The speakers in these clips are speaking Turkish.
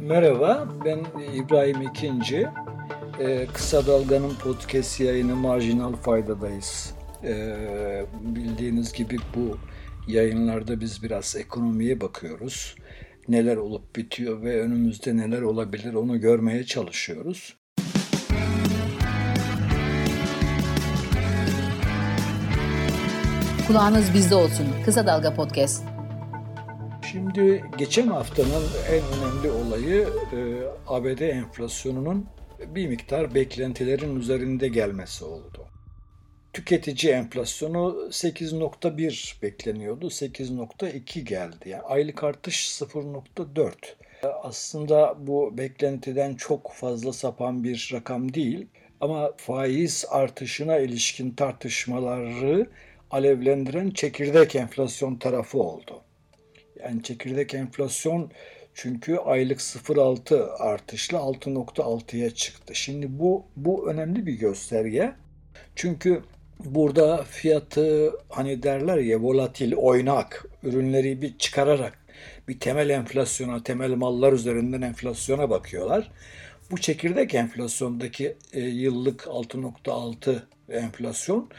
Merhaba, ben İbrahim İkinci. Ee, Kısa Dalga'nın podcast yayını Marjinal Fayda'dayız. Ee, bildiğiniz gibi bu yayınlarda biz biraz ekonomiye bakıyoruz. Neler olup bitiyor ve önümüzde neler olabilir onu görmeye çalışıyoruz. Kulağınız bizde olsun. Kısa Dalga Podcast. Şimdi geçen haftanın en önemli olayı e, ABD enflasyonunun bir miktar beklentilerin üzerinde gelmesi oldu. Tüketici enflasyonu 8.1 bekleniyordu. 8.2 geldi. Yani aylık artış 0.4. Aslında bu beklentiden çok fazla sapan bir rakam değil. Ama faiz artışına ilişkin tartışmaları alevlendiren çekirdek enflasyon tarafı oldu. Yani çekirdek enflasyon çünkü aylık 0.6 artışla 6.6'ya çıktı. Şimdi bu bu önemli bir gösterge. Çünkü burada fiyatı hani derler ya volatil, oynak ürünleri bir çıkararak bir temel enflasyona, temel mallar üzerinden enflasyona bakıyorlar. Bu çekirdek enflasyondaki e, yıllık 6.6 enflasyon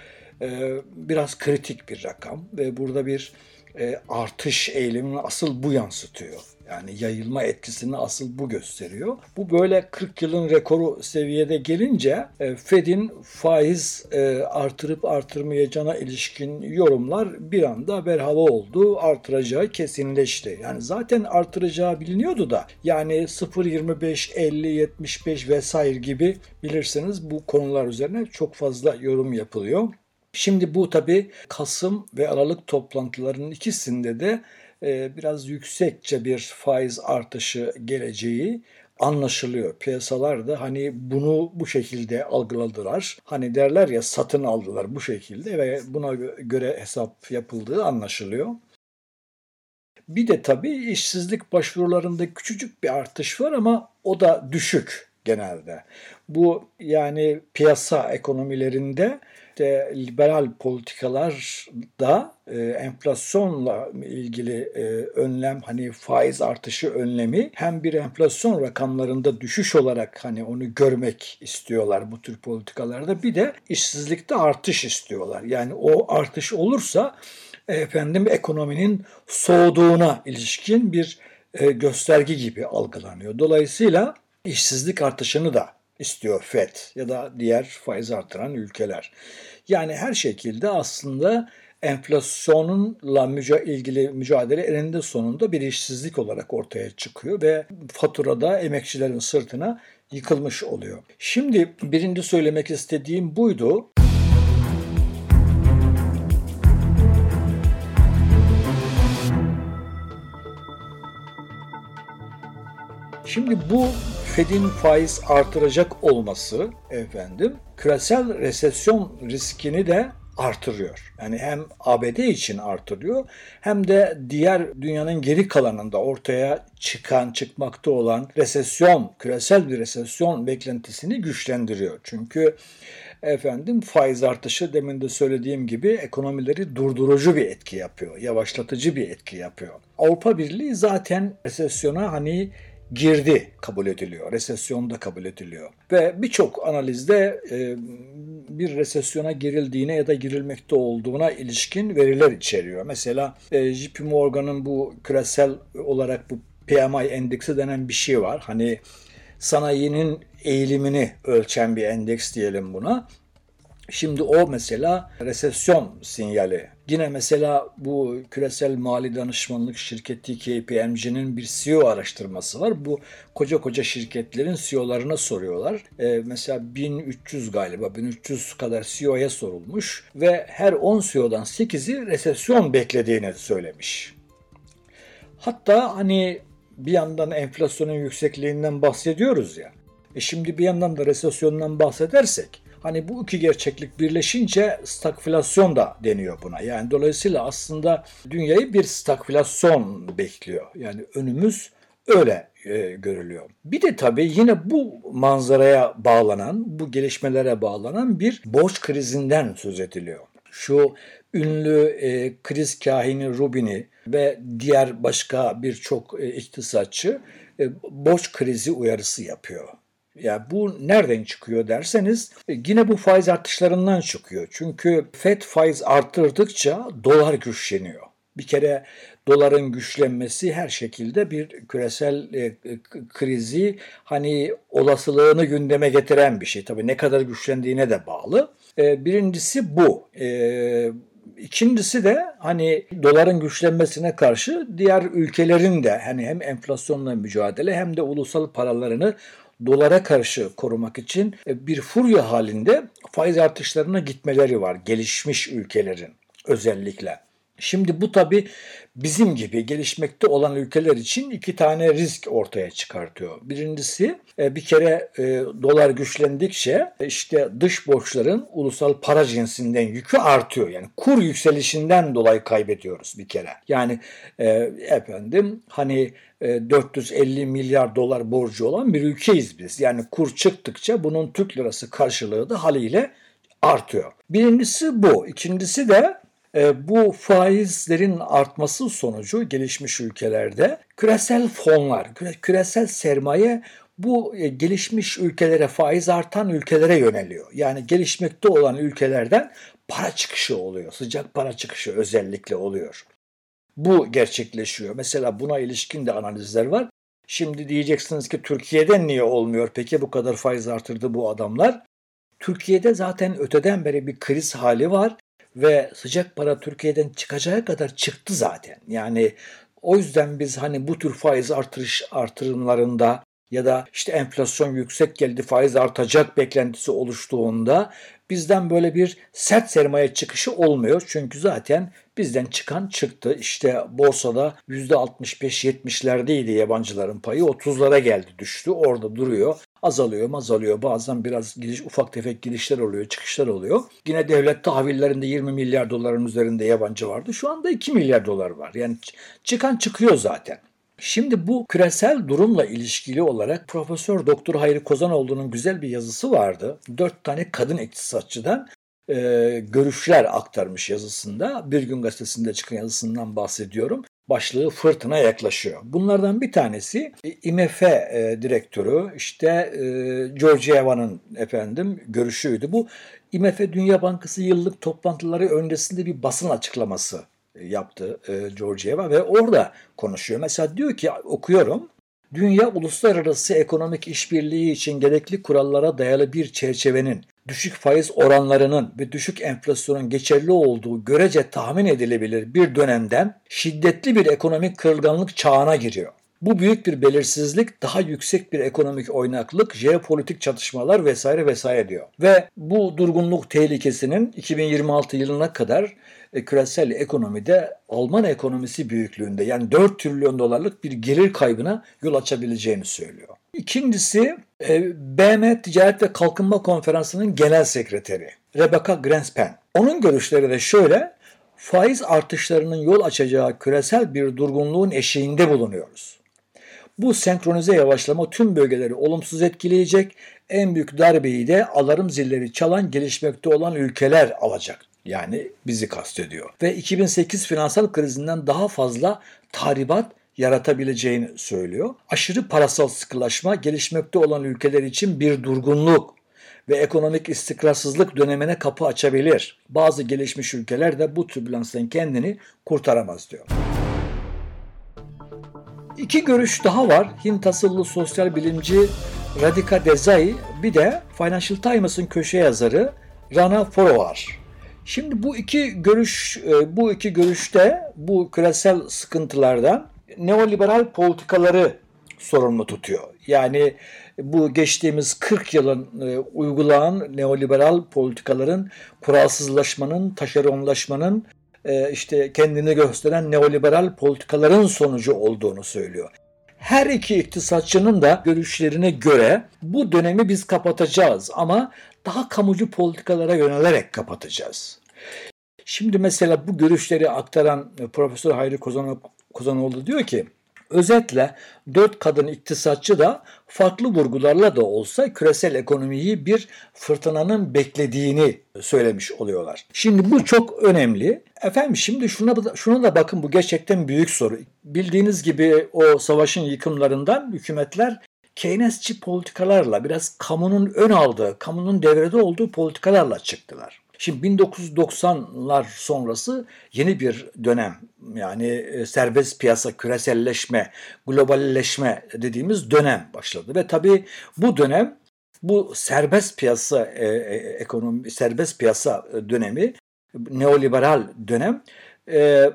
e, biraz kritik bir rakam ve burada bir e, artış eğilimini asıl bu yansıtıyor. Yani yayılma etkisini asıl bu gösteriyor. Bu böyle 40 yılın rekoru seviyede gelince e, Fed'in faiz e, artırıp artırmayacağına ilişkin yorumlar bir anda haber hava oldu. Artıracağı kesinleşti. Yani zaten artıracağı biliniyordu da yani 0.25, 50, 75 vesaire gibi bilirsiniz bu konular üzerine çok fazla yorum yapılıyor. Şimdi bu tabi Kasım ve Aralık toplantılarının ikisinde de e, biraz yüksekçe bir faiz artışı geleceği anlaşılıyor. Piyasalar da hani bunu bu şekilde algıladılar. Hani derler ya satın aldılar bu şekilde ve buna göre hesap yapıldığı anlaşılıyor. Bir de tabii işsizlik başvurularında küçücük bir artış var ama o da düşük genelde. Bu yani piyasa ekonomilerinde işte liberal politikalar da e, enflasyonla ilgili e, önlem hani faiz artışı önlemi hem bir enflasyon rakamlarında düşüş olarak hani onu görmek istiyorlar bu tür politikalarda bir de işsizlikte artış istiyorlar. Yani o artış olursa efendim ekonominin soğuduğuna ilişkin bir e, gösterge gibi algılanıyor. Dolayısıyla işsizlik artışını da istiyor FED ya da diğer faiz artıran ülkeler. Yani her şekilde aslında enflasyonla müca ilgili mücadele eninde sonunda bir işsizlik olarak ortaya çıkıyor ve faturada emekçilerin sırtına yıkılmış oluyor. Şimdi birinci söylemek istediğim buydu. Şimdi bu Fed'in faiz artıracak olması efendim küresel resesyon riskini de artırıyor. Yani hem ABD için artırıyor hem de diğer dünyanın geri kalanında ortaya çıkan, çıkmakta olan resesyon, küresel bir resesyon beklentisini güçlendiriyor. Çünkü efendim faiz artışı demin de söylediğim gibi ekonomileri durdurucu bir etki yapıyor, yavaşlatıcı bir etki yapıyor. Avrupa Birliği zaten resesyona hani girdi kabul ediliyor. Resesyonda kabul ediliyor. Ve birçok analizde e, bir resesyona girildiğine ya da girilmekte olduğuna ilişkin veriler içeriyor. Mesela e, JP Morgan'ın bu küresel olarak bu PMI endeksi denen bir şey var. Hani sanayinin eğilimini ölçen bir endeks diyelim buna. Şimdi o mesela resesyon sinyali. Yine mesela bu küresel mali danışmanlık şirketi KPMG'nin bir CEO araştırması var. Bu koca koca şirketlerin CEO'larına soruyorlar. Ee, mesela 1300 galiba 1300 kadar CEO'ya sorulmuş ve her 10 CEO'dan 8'i resesyon beklediğini söylemiş. Hatta hani bir yandan enflasyonun yüksekliğinden bahsediyoruz ya. E şimdi bir yandan da resesyondan bahsedersek Hani bu iki gerçeklik birleşince stagflasyon da deniyor buna. Yani dolayısıyla aslında dünyayı bir stagflasyon bekliyor. Yani önümüz öyle e, görülüyor. Bir de tabii yine bu manzaraya bağlanan, bu gelişmelere bağlanan bir borç krizinden söz ediliyor. Şu ünlü e, kriz kahini Rubin'i ve diğer başka birçok e, iktisatçı e, borç krizi uyarısı yapıyor. Ya bu nereden çıkıyor derseniz e, yine bu faiz artışlarından çıkıyor. Çünkü FED faiz arttırdıkça dolar güçleniyor. Bir kere doların güçlenmesi her şekilde bir küresel e, krizi hani olasılığını gündeme getiren bir şey. Tabii ne kadar güçlendiğine de bağlı. E, birincisi bu. E, İkincisi de hani doların güçlenmesine karşı diğer ülkelerin de hani hem enflasyonla mücadele hem de ulusal paralarını dolara karşı korumak için e, bir furya halinde faiz artışlarına gitmeleri var gelişmiş ülkelerin özellikle. Şimdi bu tabi bizim gibi gelişmekte olan ülkeler için iki tane risk ortaya çıkartıyor. Birincisi e, bir kere e, dolar güçlendikçe işte dış borçların ulusal para cinsinden yükü artıyor. Yani kur yükselişinden dolayı kaybediyoruz bir kere. Yani e, efendim hani 450 milyar dolar borcu olan bir ülkeyiz biz. Yani kur çıktıkça bunun Türk lirası karşılığı da haliyle artıyor. Birincisi bu. İkincisi de e, bu faizlerin artması sonucu gelişmiş ülkelerde küresel fonlar, küresel sermaye bu e, gelişmiş ülkelere faiz artan ülkelere yöneliyor. Yani gelişmekte olan ülkelerden para çıkışı oluyor. Sıcak para çıkışı özellikle oluyor. Bu gerçekleşiyor. Mesela buna ilişkin de analizler var. Şimdi diyeceksiniz ki Türkiye'de niye olmuyor peki bu kadar faiz artırdı bu adamlar? Türkiye'de zaten öteden beri bir kriz hali var ve sıcak para Türkiye'den çıkacağı kadar çıktı zaten. Yani o yüzden biz hani bu tür faiz artırış artırımlarında ya da işte enflasyon yüksek geldi faiz artacak beklentisi oluştuğunda bizden böyle bir sert sermaye çıkışı olmuyor. Çünkü zaten bizden çıkan çıktı. İşte borsada %65-70'lerdeydi yabancıların payı 30'lara geldi düştü orada duruyor azalıyor azalıyor. Bazen biraz gidiş, ufak tefek gidişler oluyor, çıkışlar oluyor. Yine devlet tahvillerinde 20 milyar doların üzerinde yabancı vardı. Şu anda 2 milyar dolar var. Yani çıkan çıkıyor zaten. Şimdi bu küresel durumla ilişkili olarak Profesör Doktor Hayri Kozanoğlu'nun güzel bir yazısı vardı. Dört tane kadın iktisatçıdan e, görüşler aktarmış yazısında. Bir gün gazetesinde çıkan yazısından bahsediyorum başlığı fırtına yaklaşıyor. Bunlardan bir tanesi IMF e, direktörü işte e, Georgieva'nın efendim görüşüydü. Bu IMF Dünya Bankası yıllık toplantıları öncesinde bir basın açıklaması yaptı e, Georgieva ve orada konuşuyor. Mesela diyor ki okuyorum. Dünya uluslararası ekonomik işbirliği için gerekli kurallara dayalı bir çerçevenin düşük faiz oranlarının ve düşük enflasyonun geçerli olduğu görece tahmin edilebilir bir dönemden şiddetli bir ekonomik kırılganlık çağına giriyor. Bu büyük bir belirsizlik, daha yüksek bir ekonomik oynaklık, jeopolitik çatışmalar vesaire vesaire diyor. Ve bu durgunluk tehlikesinin 2026 yılına kadar e, küresel ekonomide Alman ekonomisi büyüklüğünde yani 4 trilyon dolarlık bir gelir kaybına yol açabileceğini söylüyor. İkincisi e, BM Ticaret ve Kalkınma Konferansı'nın genel sekreteri Rebecca Greenspan. Onun görüşleri de şöyle, faiz artışlarının yol açacağı küresel bir durgunluğun eşiğinde bulunuyoruz. Bu senkronize yavaşlama tüm bölgeleri olumsuz etkileyecek, en büyük darbeyi de alarm zilleri çalan gelişmekte olan ülkeler alacak. Yani bizi kastediyor. Ve 2008 finansal krizinden daha fazla tahribat yaratabileceğini söylüyor. Aşırı parasal sıkılaşma gelişmekte olan ülkeler için bir durgunluk ve ekonomik istikrarsızlık dönemine kapı açabilir. Bazı gelişmiş ülkeler de bu türbülanstan kendini kurtaramaz diyor. İki görüş daha var. Hint asıllı sosyal bilimci Radhika Desai bir de Financial Times'ın köşe yazarı Rana Forowar. Şimdi bu iki görüş e, bu iki görüşte bu küresel sıkıntılardan neoliberal politikaları sorumlu tutuyor. Yani bu geçtiğimiz 40 yılın e, uygulanan neoliberal politikaların kuralsızlaşmanın, taşeronlaşmanın e, işte kendini gösteren neoliberal politikaların sonucu olduğunu söylüyor. Her iki iktisatçının da görüşlerine göre bu dönemi biz kapatacağız ama daha kamucu politikalara yönelerek kapatacağız. Şimdi mesela bu görüşleri aktaran Profesör Hayri Kozanoğlu diyor ki Özetle dört kadın iktisatçı da farklı vurgularla da olsa küresel ekonomiyi bir fırtınanın beklediğini söylemiş oluyorlar. Şimdi bu çok önemli. Efendim şimdi şuna, şuna da bakın bu gerçekten büyük soru. Bildiğiniz gibi o savaşın yıkımlarından hükümetler Keynesçi politikalarla biraz kamunun ön aldığı, kamunun devrede olduğu politikalarla çıktılar. Şimdi 1990'lar sonrası yeni bir dönem yani e, serbest piyasa, küreselleşme, globalleşme dediğimiz dönem başladı ve tabii bu dönem bu serbest piyasa e, e, ekonomi serbest piyasa dönemi neoliberal dönem e,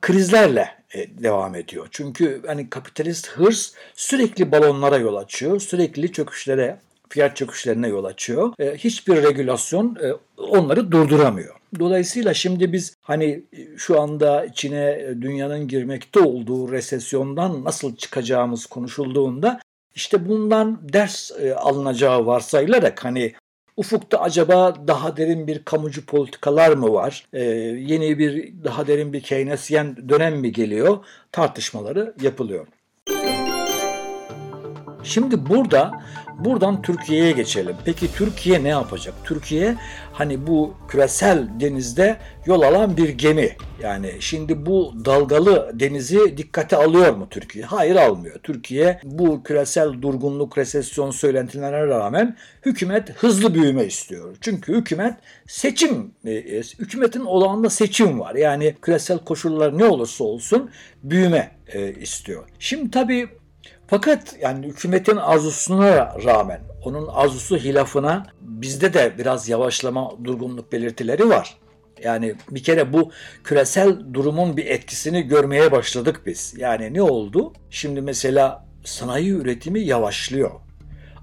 krizlerle e, devam ediyor. Çünkü hani kapitalist hırs sürekli balonlara yol açıyor, sürekli çöküşlere, fiyat çöküşlerine yol açıyor. E, hiçbir regülasyon e, onları durduramıyor. Dolayısıyla şimdi biz hani şu anda içine dünyanın girmekte olduğu resesyondan nasıl çıkacağımız konuşulduğunda işte bundan ders alınacağı varsayılarak hani Ufukta acaba daha derin bir kamucu politikalar mı var? Ee, yeni bir daha derin bir Keynesyen dönem mi geliyor? Tartışmaları yapılıyor. Şimdi burada buradan Türkiye'ye geçelim. Peki Türkiye ne yapacak? Türkiye hani bu küresel denizde yol alan bir gemi. Yani şimdi bu dalgalı denizi dikkate alıyor mu Türkiye? Hayır almıyor. Türkiye bu küresel durgunluk, resesyon söylentilerine rağmen hükümet hızlı büyüme istiyor. Çünkü hükümet seçim, e, e, hükümetin olağanında seçim var. Yani küresel koşullar ne olursa olsun büyüme e, istiyor. Şimdi tabii fakat yani hükümetin arzusuna rağmen onun arzusu hilafına bizde de biraz yavaşlama, durgunluk belirtileri var. Yani bir kere bu küresel durumun bir etkisini görmeye başladık biz. Yani ne oldu? Şimdi mesela sanayi üretimi yavaşlıyor.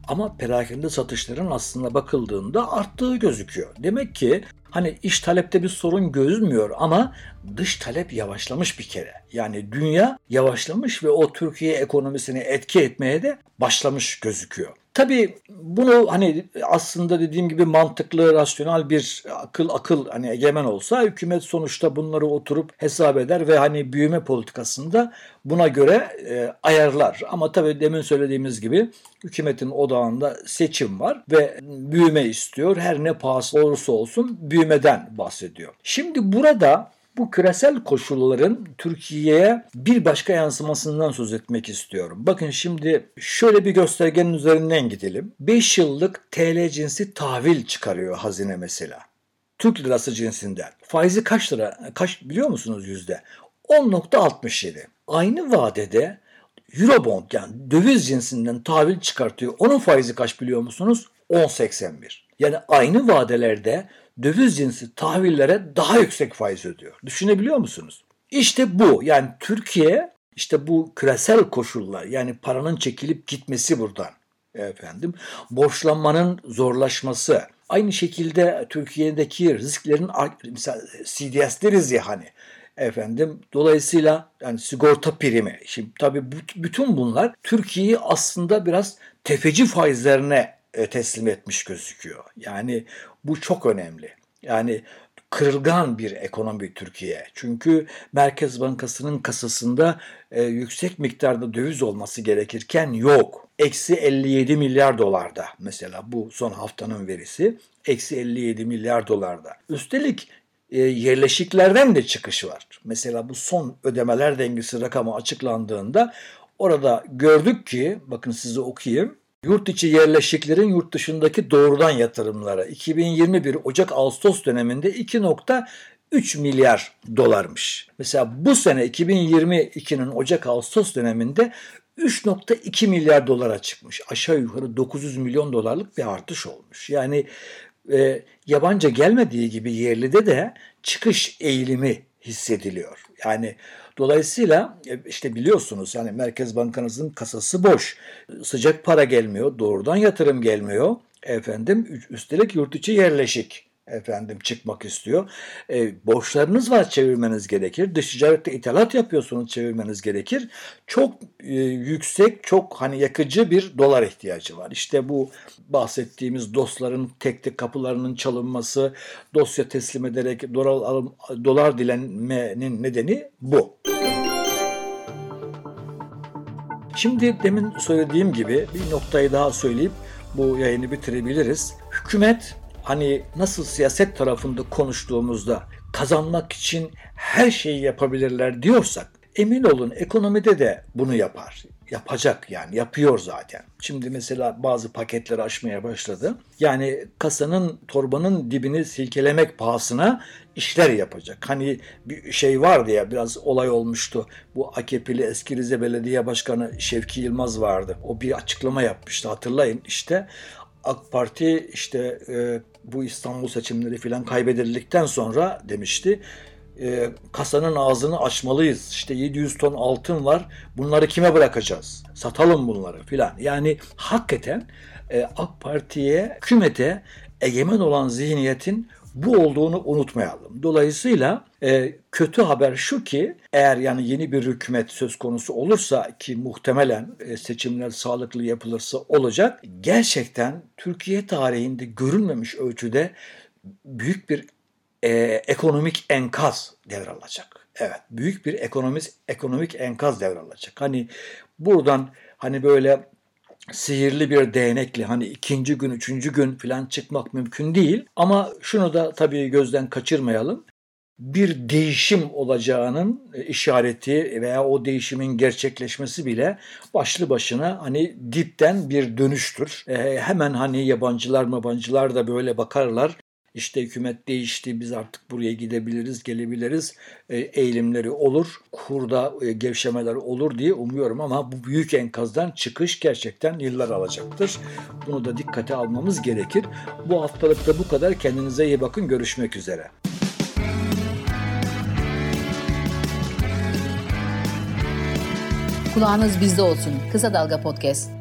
Ama perakende satışların aslında bakıldığında arttığı gözüküyor. Demek ki hani iş talepte bir sorun gözükmüyor ama dış talep yavaşlamış bir kere. Yani dünya yavaşlamış ve o Türkiye ekonomisini etki etmeye de başlamış gözüküyor. Tabii bunu hani aslında dediğim gibi mantıklı, rasyonel bir akıl akıl hani egemen olsa hükümet sonuçta bunları oturup hesap eder ve hani büyüme politikasında buna göre e, ayarlar. Ama tabii demin söylediğimiz gibi hükümetin odağında seçim var ve büyüme istiyor. Her ne pahası olursa olsun büyümeden bahsediyor. Şimdi burada bu küresel koşulların Türkiye'ye bir başka yansımasından söz etmek istiyorum. Bakın şimdi şöyle bir göstergenin üzerinden gidelim. 5 yıllık TL cinsi tahvil çıkarıyor hazine mesela. Türk lirası cinsinden. Faizi kaç lira? Kaç biliyor musunuz yüzde? 10.67. Aynı vadede Eurobond yani döviz cinsinden tahvil çıkartıyor. Onun faizi kaç biliyor musunuz? 10.81. Yani aynı vadelerde döviz cinsi tahvillere daha yüksek faiz ödüyor. Düşünebiliyor musunuz? İşte bu yani Türkiye işte bu küresel koşullar yani paranın çekilip gitmesi buradan efendim borçlanmanın zorlaşması aynı şekilde Türkiye'deki risklerin mesela CDS ya hani efendim dolayısıyla yani sigorta primi şimdi tabii bütün bunlar Türkiye'yi aslında biraz tefeci faizlerine teslim etmiş gözüküyor. Yani bu çok önemli. Yani kırılgan bir ekonomi Türkiye. Çünkü Merkez Bankası'nın kasasında e, yüksek miktarda döviz olması gerekirken yok. Eksi 57 milyar dolarda mesela bu son haftanın verisi. Eksi 57 milyar dolarda. Üstelik e, yerleşiklerden de çıkış var. Mesela bu son ödemeler dengesi rakamı açıklandığında orada gördük ki bakın size okuyayım. Yurt içi yerleşiklerin yurt dışındaki doğrudan yatırımlara 2021 Ocak-Ağustos döneminde 2.3 milyar dolarmış. Mesela bu sene 2022'nin Ocak-Ağustos döneminde 3.2 milyar dolara çıkmış. Aşağı yukarı 900 milyon dolarlık bir artış olmuş. Yani e, yabancı gelmediği gibi yerlide de çıkış eğilimi hissediliyor. Yani dolayısıyla e, işte biliyorsunuz yani Merkez Bankanızın kasası boş. Sıcak para gelmiyor, doğrudan yatırım gelmiyor. Efendim üstelik yurt içi yerleşik efendim çıkmak istiyor. E, borçlarınız var çevirmeniz gerekir. Dış ticarette ithalat yapıyorsunuz çevirmeniz gerekir. Çok e, yüksek, çok hani yakıcı bir dolar ihtiyacı var. İşte bu bahsettiğimiz dostların tek tek kapılarının çalınması, dosya teslim ederek dolar, dolar dilenmenin nedeni bu. Şimdi demin söylediğim gibi bir noktayı daha söyleyip bu yayını bitirebiliriz. Hükümet hani nasıl siyaset tarafında konuştuğumuzda kazanmak için her şeyi yapabilirler diyorsak emin olun ekonomide de bunu yapar. Yapacak yani yapıyor zaten. Şimdi mesela bazı paketleri aşmaya başladı. Yani kasanın torbanın dibini silkelemek pahasına işler yapacak. Hani bir şey vardı ya biraz olay olmuştu. Bu AKP'li eski Rize Belediye Başkanı Şevki Yılmaz vardı. O bir açıklama yapmıştı hatırlayın. İşte AK Parti işte e, bu İstanbul seçimleri filan kaybedildikten sonra demişti e, kasanın ağzını açmalıyız. İşte 700 ton altın var. Bunları kime bırakacağız? Satalım bunları filan. Yani hakikaten e, AK Parti'ye, hükümete egemen olan zihniyetin bu olduğunu unutmayalım. Dolayısıyla e, kötü haber şu ki eğer yani yeni bir hükümet söz konusu olursa ki muhtemelen e, seçimler sağlıklı yapılırsa olacak. Gerçekten Türkiye tarihinde görülmemiş ölçüde büyük bir e, ekonomik enkaz devralacak. Evet, büyük bir ekonomik ekonomik enkaz devralacak. Hani buradan hani böyle sihirli bir değnekle hani ikinci gün, üçüncü gün falan çıkmak mümkün değil. Ama şunu da tabii gözden kaçırmayalım. Bir değişim olacağının işareti veya o değişimin gerçekleşmesi bile başlı başına hani dipten bir dönüştür. E, hemen hani yabancılar mabancılar da böyle bakarlar işte hükümet değişti biz artık buraya gidebiliriz, gelebiliriz e, eğilimleri olur. Kurda e, gevşemeler olur diye umuyorum ama bu büyük enkazdan çıkış gerçekten yıllar alacaktır. Bunu da dikkate almamız gerekir. Bu haftalıkta bu kadar. Kendinize iyi bakın. Görüşmek üzere. Kulağınız bizde olsun. Kısa Dalga Podcast.